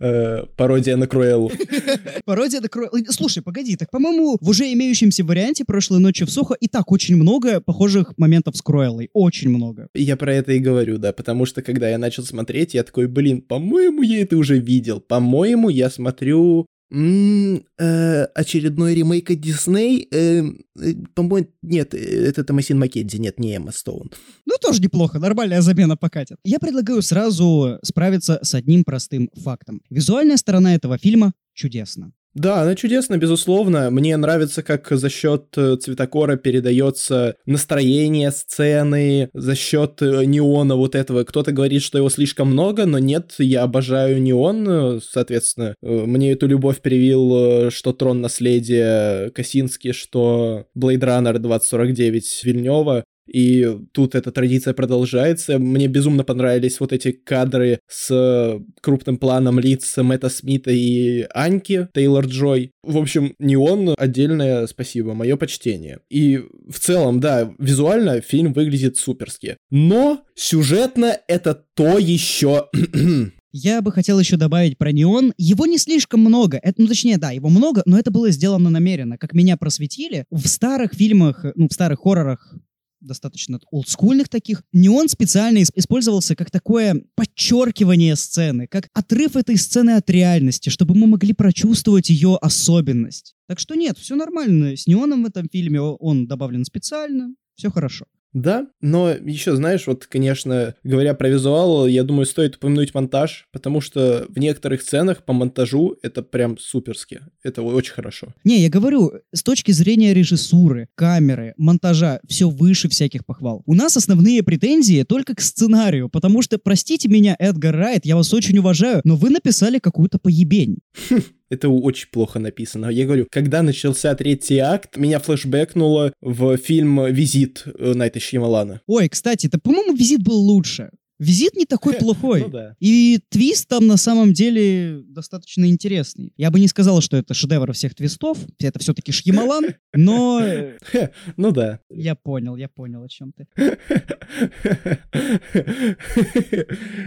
S2: Э, пародия на Круэллу.
S1: Пародия на Круэллу. Слушай, погоди, так, по-моему, в уже имеющемся варианте прошлой ночи в Сухо и так очень много похожих моментов с Круэллой. Очень много.
S2: Я про это и говорю, да, потому что когда я начал смотреть, я такой, блин, по-моему, я это уже видел. По-моему, я смотрю М-м, э, очередной ремейк от Дисней? Э, э, по-моему, нет, это Томасин Маккензи, нет, не Эмма Стоун.
S1: Ну, тоже неплохо, нормальная замена покатит. Я предлагаю сразу справиться с одним простым фактом. Визуальная сторона этого фильма чудесна.
S2: Да, она чудесна, безусловно. Мне нравится, как за счет э, цветокора передается настроение сцены, за счет э, неона вот этого. Кто-то говорит, что его слишком много, но нет, я обожаю неон. Соответственно, э, мне эту любовь привил что Трон наследия Косински, что Blade Runner 2049 Вильнева. И тут эта традиция продолжается. Мне безумно понравились вот эти кадры с крупным планом лиц Мэтта Смита и Аньки Тейлор Джой. В общем, не он, отдельное спасибо, мое почтение. И в целом, да, визуально фильм выглядит суперски. Но сюжетно это то еще
S1: Я бы хотел еще добавить про неон. Его не слишком много. Это, ну, точнее, да, его много, но это было сделано намеренно. Как меня просветили, в старых фильмах, ну, в старых хоррорах достаточно олдскульных таких, неон специально использовался как такое подчеркивание сцены, как отрыв этой сцены от реальности, чтобы мы могли прочувствовать ее особенность. Так что нет, все нормально. С неоном в этом фильме он добавлен специально, все хорошо.
S2: Да, но еще, знаешь, вот, конечно, говоря про визуал, я думаю, стоит упомянуть монтаж, потому что в некоторых сценах по монтажу это прям суперски. Это очень хорошо.
S1: Не, я говорю, с точки зрения режиссуры, камеры, монтажа, все выше всяких похвал. У нас основные претензии только к сценарию, потому что, простите меня, Эдгар Райт, я вас очень уважаю, но вы написали какую-то поебень.
S2: Это очень плохо написано. Я говорю, когда начался третий акт, меня флешбэкнуло в фильм «Визит» Найта Шьямалана.
S1: Ой, кстати, это, по-моему, «Визит» был лучше. Визит не такой плохой. Ну, да. И твист там на самом деле достаточно интересный. Я бы не сказал, что это шедевр всех твистов. Это все-таки Шьямалан, но...
S2: Ну да.
S1: Я понял, я понял, о чем ты.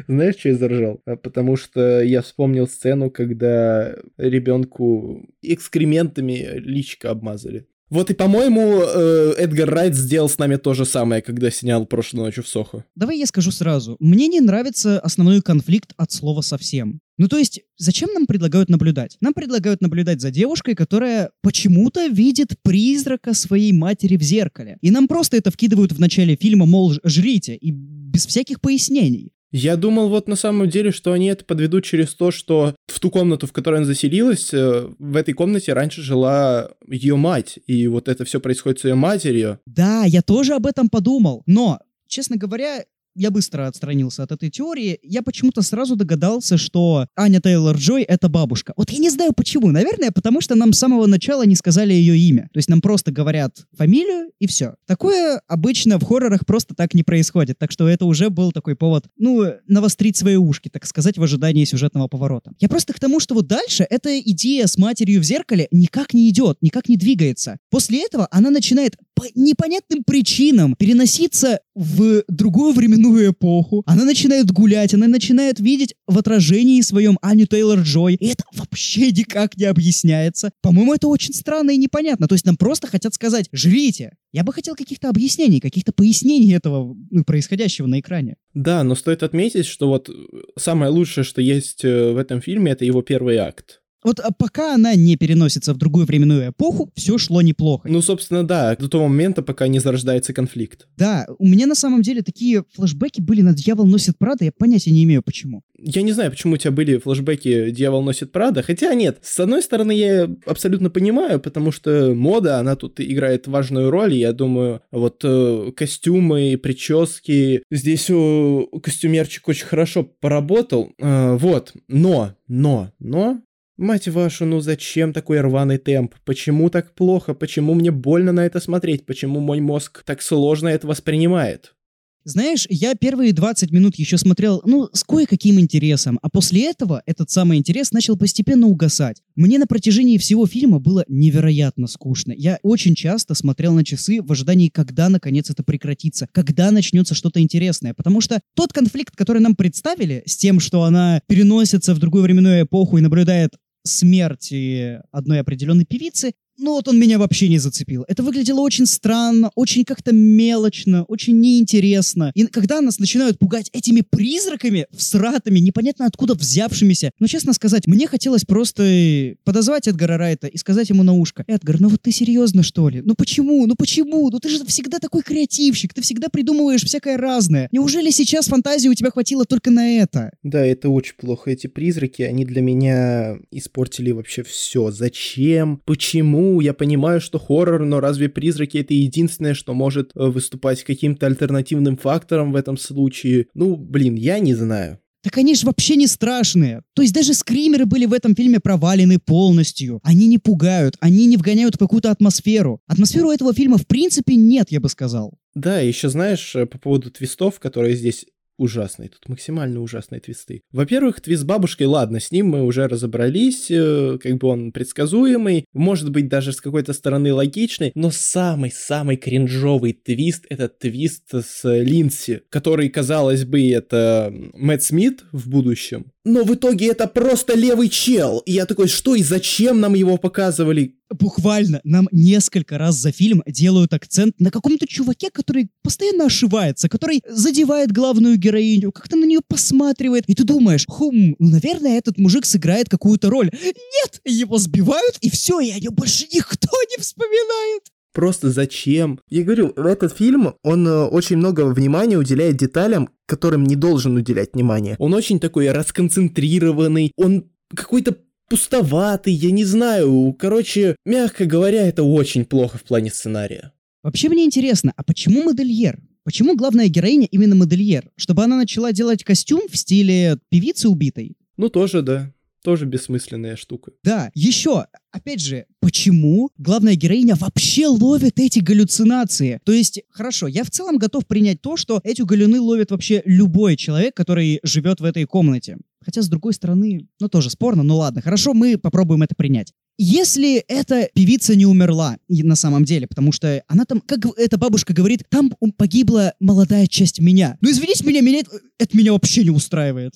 S2: Знаешь, что я заржал? А потому что я вспомнил сцену, когда ребенку экскрементами личка обмазали. Вот и, по-моему, э, Эдгар Райт сделал с нами то же самое, когда снял прошлой ночью в Сохо.
S1: Давай я скажу сразу. Мне не нравится основной конфликт от слова совсем. Ну, то есть, зачем нам предлагают наблюдать? Нам предлагают наблюдать за девушкой, которая почему-то видит призрака своей матери в зеркале. И нам просто это вкидывают в начале фильма, мол, жрите, и без всяких пояснений.
S2: Я думал вот на самом деле, что они это подведут через то, что в ту комнату, в которой она заселилась, э, в этой комнате раньше жила ее мать, и вот это все происходит с ее матерью.
S1: Да, я тоже об этом подумал, но, честно говоря, я быстро отстранился от этой теории. Я почему-то сразу догадался, что Аня Тейлор-Джой — это бабушка. Вот я не знаю почему. Наверное, потому что нам с самого начала не сказали ее имя. То есть нам просто говорят фамилию и все. Такое обычно в хоррорах просто так не происходит. Так что это уже был такой повод, ну, навострить свои ушки, так сказать, в ожидании сюжетного поворота. Я просто к тому, что вот дальше эта идея с матерью в зеркале никак не идет, никак не двигается. После этого она начинает по непонятным причинам переноситься в другую временную эпоху. Она начинает гулять, она начинает видеть в отражении своем Аню Тейлор-Джой. И это вообще никак не объясняется. По-моему, это очень странно и непонятно. То есть нам просто хотят сказать «жрите». Я бы хотел каких-то объяснений, каких-то пояснений этого ну, происходящего на экране.
S2: Да, но стоит отметить, что вот самое лучшее, что есть э, в этом фильме, это его первый акт.
S1: Вот а пока она не переносится в другую временную эпоху, все шло неплохо.
S2: Ну, собственно, да, до того момента, пока не зарождается конфликт.
S1: Да, у меня на самом деле такие флешбеки были на «Дьявол носит Прада», я понятия не имею, почему.
S2: Я не знаю, почему у тебя были флешбеки «Дьявол носит Прада», хотя нет, с одной стороны, я абсолютно понимаю, потому что мода, она тут играет важную роль, я думаю, вот э, костюмы, прически, здесь у костюмерчик очень хорошо поработал, э, вот, но, но, но, Мать вашу, ну зачем такой рваный темп? Почему так плохо? Почему мне больно на это смотреть? Почему мой мозг так сложно это воспринимает?
S1: Знаешь, я первые 20 минут еще смотрел, ну, с кое-каким интересом, а после этого этот самый интерес начал постепенно угасать. Мне на протяжении всего фильма было невероятно скучно. Я очень часто смотрел на часы в ожидании, когда наконец это прекратится, когда начнется что-то интересное. Потому что тот конфликт, который нам представили, с тем, что она переносится в другую временную эпоху и наблюдает смерти одной определенной певицы, ну вот он меня вообще не зацепил. Это выглядело очень странно, очень как-то мелочно, очень неинтересно. И когда нас начинают пугать этими призраками, всратыми, непонятно откуда взявшимися, ну, честно сказать, мне хотелось просто подозвать Эдгара Райта и сказать ему на ушко, Эдгар, ну вот ты серьезно, что ли? Ну почему? Ну почему? Ну ты же всегда такой креативщик, ты всегда придумываешь всякое разное. Неужели сейчас фантазии у тебя хватило только на это?
S2: Да, это очень плохо. Эти призраки, они для меня испортили вообще все. Зачем? Почему? Я понимаю, что хоррор, но разве призраки это единственное, что может э, выступать каким-то альтернативным фактором в этом случае? Ну, блин, я не знаю.
S1: Так они же вообще не страшные. То есть даже скримеры были в этом фильме провалены полностью. Они не пугают, они не вгоняют в какую-то атмосферу. Атмосферу этого фильма в принципе нет, я бы сказал.
S2: Да, еще знаешь, э, по поводу твистов, которые здесь ужасный. Тут максимально ужасные твисты. Во-первых, твист бабушкой, ладно, с ним мы уже разобрались, э, как бы он предсказуемый, может быть даже с какой-то стороны логичный, но самый-самый кринжовый твист — это твист с Линси, который, казалось бы, это Мэтт Смит в будущем, но в итоге это просто левый чел. И я такой, что и зачем нам его показывали?
S1: Буквально нам несколько раз за фильм делают акцент на каком-то чуваке, который постоянно ошибается, который задевает главную героиню, как-то на нее посматривает. И ты думаешь, хм, ну, наверное, этот мужик сыграет какую-то роль. Нет, его сбивают, и все, и о нем больше никто не вспоминает.
S2: Просто зачем? Я говорю, этот фильм, он э, очень много внимания уделяет деталям, которым не должен уделять внимание. Он очень такой расконцентрированный, он какой-то пустоватый, я не знаю. Короче, мягко говоря, это очень плохо в плане сценария.
S1: Вообще мне интересно, а почему модельер? Почему главная героиня именно модельер? Чтобы она начала делать костюм в стиле певицы убитой?
S2: Ну, тоже, да. Тоже бессмысленная штука.
S1: Да, еще, опять же, почему главная героиня вообще ловит эти галлюцинации? То есть, хорошо, я в целом готов принять то, что эти галюны ловит вообще любой человек, который живет в этой комнате. Хотя, с другой стороны, ну тоже спорно, ну ладно, хорошо, мы попробуем это принять. Если эта певица не умерла на самом деле, потому что она там, как эта бабушка говорит, там погибла молодая часть меня. Ну извините меня, меня это, это меня вообще не устраивает.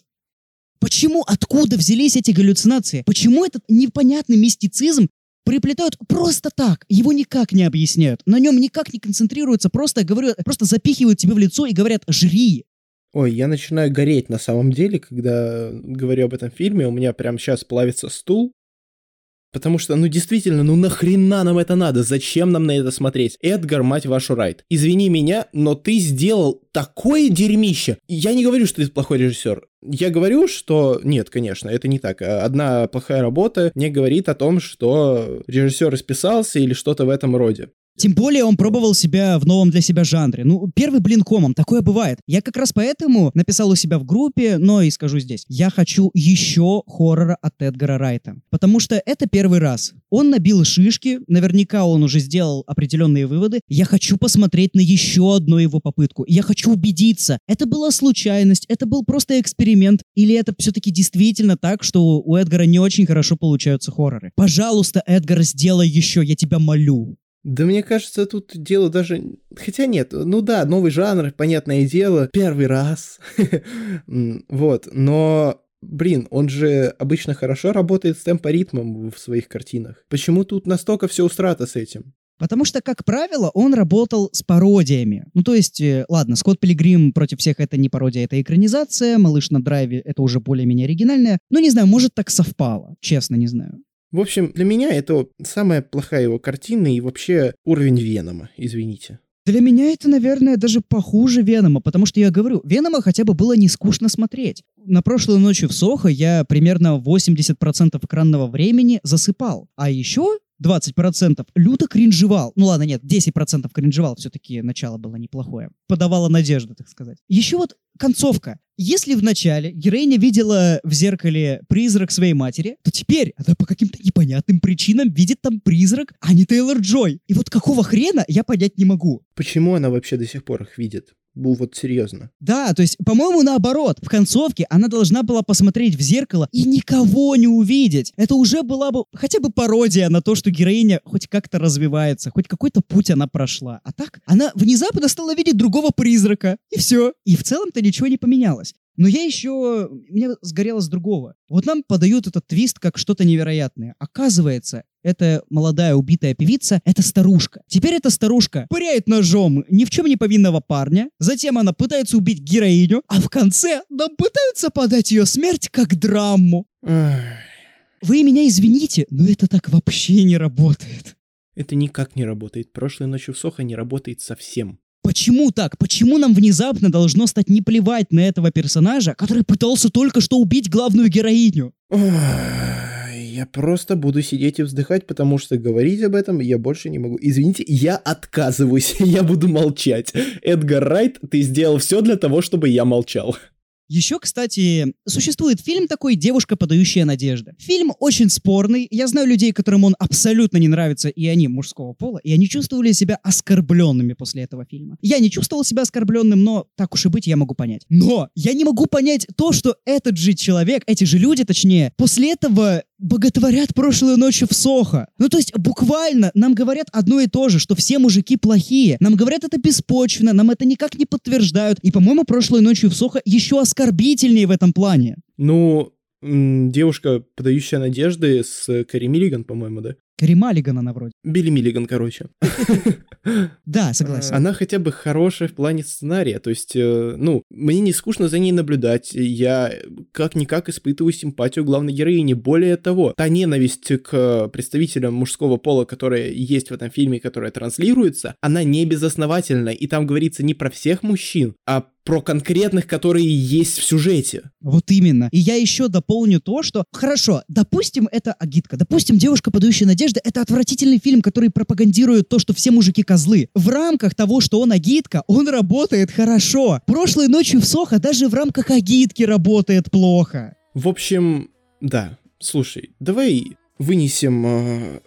S1: Почему, откуда взялись эти галлюцинации? Почему этот непонятный мистицизм приплетают просто так, его никак не объясняют, на нем никак не концентрируются, просто, говорю, просто запихивают тебе в лицо и говорят «жри».
S2: Ой, я начинаю гореть на самом деле, когда говорю об этом фильме, у меня прямо сейчас плавится стул, Потому что, ну действительно, ну нахрена нам это надо? Зачем нам на это смотреть? Эдгар, мать вашу, Райт. Извини меня, но ты сделал такое дерьмище. Я не говорю, что ты плохой режиссер. Я говорю, что нет, конечно, это не так. Одна плохая работа не говорит о том, что режиссер расписался или что-то в этом роде.
S1: Тем более он пробовал себя в новом для себя жанре. Ну, первый блин комом, такое бывает. Я как раз поэтому написал у себя в группе, но и скажу здесь. Я хочу еще хоррора от Эдгара Райта. Потому что это первый раз. Он набил шишки, наверняка он уже сделал определенные выводы. Я хочу посмотреть на еще одну его попытку. Я хочу убедиться, это была случайность, это был просто эксперимент, или это все-таки действительно так, что у Эдгара не очень хорошо получаются хорроры. Пожалуйста, Эдгар, сделай еще, я тебя молю.
S2: Да мне кажется, тут дело даже... Хотя нет, ну да, новый жанр, понятное дело, первый раз. вот, но Блин, он же обычно хорошо работает с темпоритмом в своих картинах. Почему тут настолько все устрато с этим?
S1: Потому что, как правило, он работал с пародиями. Ну, то есть, э, ладно, Скотт Пилигрим против всех это не пародия, это экранизация, Малыш на драйве это уже более-менее оригинальное. Ну, не знаю, может так совпало, честно не знаю.
S2: В общем, для меня это самая плохая его картина и вообще уровень Венома, извините.
S1: Для меня это, наверное, даже похуже Венома, потому что я говорю, Венома хотя бы было не скучно смотреть. На прошлой ночи в Сохо я примерно 80% экранного времени засыпал. А еще 20% люто кринжевал. Ну ладно, нет, 10% кринжевал, все-таки начало было неплохое. Подавало надежду, так сказать. Еще вот концовка. Если в начале героиня видела в зеркале призрак своей матери, то теперь она по каким-то непонятным причинам видит там призрак, а не Тейлор Джой. И вот какого хрена я понять не могу.
S2: Почему она вообще до сих пор их видит? Был вот серьезно.
S1: Да, то есть, по-моему, наоборот. В концовке она должна была посмотреть в зеркало и никого не увидеть. Это уже была бы хотя бы пародия на то, что героиня хоть как-то развивается, хоть какой-то путь она прошла. А так, она внезапно стала видеть другого призрака. И все. И в целом-то ничего не поменялось. Но я еще... Меня сгорело с другого. Вот нам подают этот твист как что-то невероятное. Оказывается, эта молодая убитая певица — это старушка. Теперь эта старушка пыряет ножом ни в чем не повинного парня, затем она пытается убить героиню, а в конце нам пытаются подать ее смерть как драму. Вы меня извините, но это так вообще не работает.
S2: Это никак не работает. Прошлой ночью в Сохо не работает совсем.
S1: Почему так? Почему нам внезапно должно стать не плевать на этого персонажа, который пытался только что убить главную героиню?
S2: Я просто буду сидеть и вздыхать, потому что говорить об этом я больше не могу. Извините, я отказываюсь, я буду молчать. Эдгар Райт, ты сделал все для того, чтобы я молчал.
S1: Еще, кстати, существует фильм такой «Девушка, подающая надежды». Фильм очень спорный. Я знаю людей, которым он абсолютно не нравится, и они мужского пола, и они чувствовали себя оскорбленными после этого фильма. Я не чувствовал себя оскорбленным, но так уж и быть, я могу понять. Но я не могу понять то, что этот же человек, эти же люди, точнее, после этого боготворят прошлую ночь в Сохо. Ну, то есть, буквально нам говорят одно и то же, что все мужики плохие. Нам говорят это беспочвенно, нам это никак не подтверждают. И, по-моему, прошлой ночью в Сохо еще оскорбительнее в этом плане.
S2: Ну, Девушка, подающая надежды с Кэрри Миллиган, по-моему, да?
S1: Кэрри Маллиган она вроде.
S2: Билли Миллиган, короче.
S1: Да, согласен.
S2: Она хотя бы хорошая в плане сценария. То есть, э, ну, мне не скучно за ней наблюдать. Я как-никак испытываю симпатию главной героини. Более того, та ненависть к представителям мужского пола, которая есть в этом фильме, которая транслируется, она не безосновательна. И там говорится не про всех мужчин, а про конкретных, которые есть в сюжете.
S1: Вот именно. И я еще дополню то, что, хорошо, допустим, это агитка, допустим, «Девушка, подающая надежды» — это отвратительный фильм, который пропагандирует то, что все мужики козлы. В рамках того, что он агитка, он работает хорошо. Прошлой ночью в Сохо даже в рамках агитки работает плохо.
S2: В общем, да. Слушай, давай вынесем э,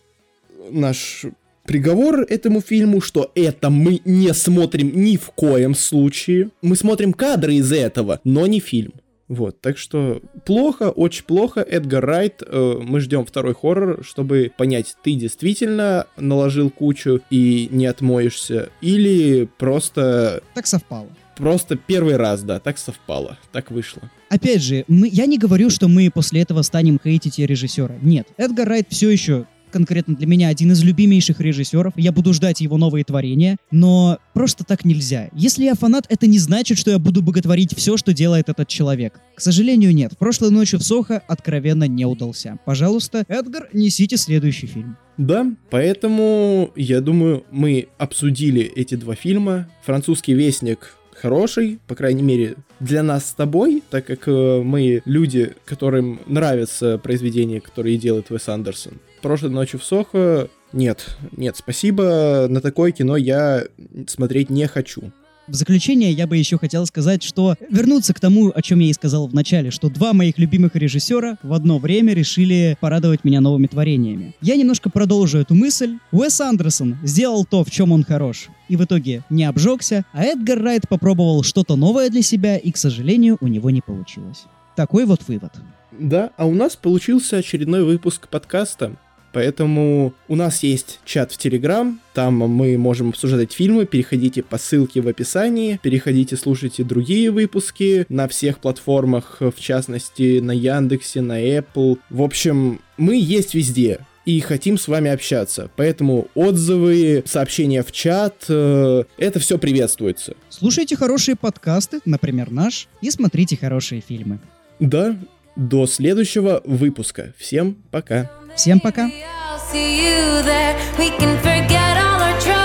S2: наш приговор этому фильму, что это мы не смотрим ни в коем случае. Мы смотрим кадры из этого, но не фильм. Вот, так что плохо, очень плохо. Эдгар Райт, э, мы ждем второй хоррор, чтобы понять, ты действительно наложил кучу и не отмоешься, или просто...
S1: Так совпало.
S2: Просто первый раз, да, так совпало, так вышло.
S1: Опять же, мы, я не говорю, что мы после этого станем хейтить режиссера. Нет, Эдгар Райт все еще конкретно для меня один из любимейших режиссеров. Я буду ждать его новые творения, но просто так нельзя. Если я фанат, это не значит, что я буду боготворить все, что делает этот человек. К сожалению, нет. Прошлой ночью в Сохо откровенно не удался. Пожалуйста, Эдгар, несите следующий фильм.
S2: Да, поэтому, я думаю, мы обсудили эти два фильма. «Французский вестник» хороший, по крайней мере, для нас с тобой, так как э, мы люди, которым нравятся произведения, которые делает Уэс Андерсон. Прошлой ночью в Сохо нет, нет, спасибо, на такое кино я смотреть не хочу.
S1: В заключение я бы еще хотел сказать, что вернуться к тому, о чем я и сказал в начале, что два моих любимых режиссера в одно время решили порадовать меня новыми творениями. Я немножко продолжу эту мысль. Уэс Андерсон сделал то, в чем он хорош, и в итоге не обжегся, а Эдгар Райт попробовал что-то новое для себя, и, к сожалению, у него не получилось. Такой вот вывод.
S2: Да, а у нас получился очередной выпуск подкаста. Поэтому у нас есть чат в Телеграм, там мы можем обсуждать фильмы, переходите по ссылке в описании, переходите, слушайте другие выпуски на всех платформах, в частности на Яндексе, на Apple. В общем, мы есть везде и хотим с вами общаться. Поэтому отзывы, сообщения в чат, э, это все приветствуется.
S1: Слушайте хорошие подкасты, например, наш, и смотрите хорошие фильмы.
S2: Да, до следующего выпуска. Всем пока.
S1: Всем пока.
S4: I'll see you there. We can forget all our troubles.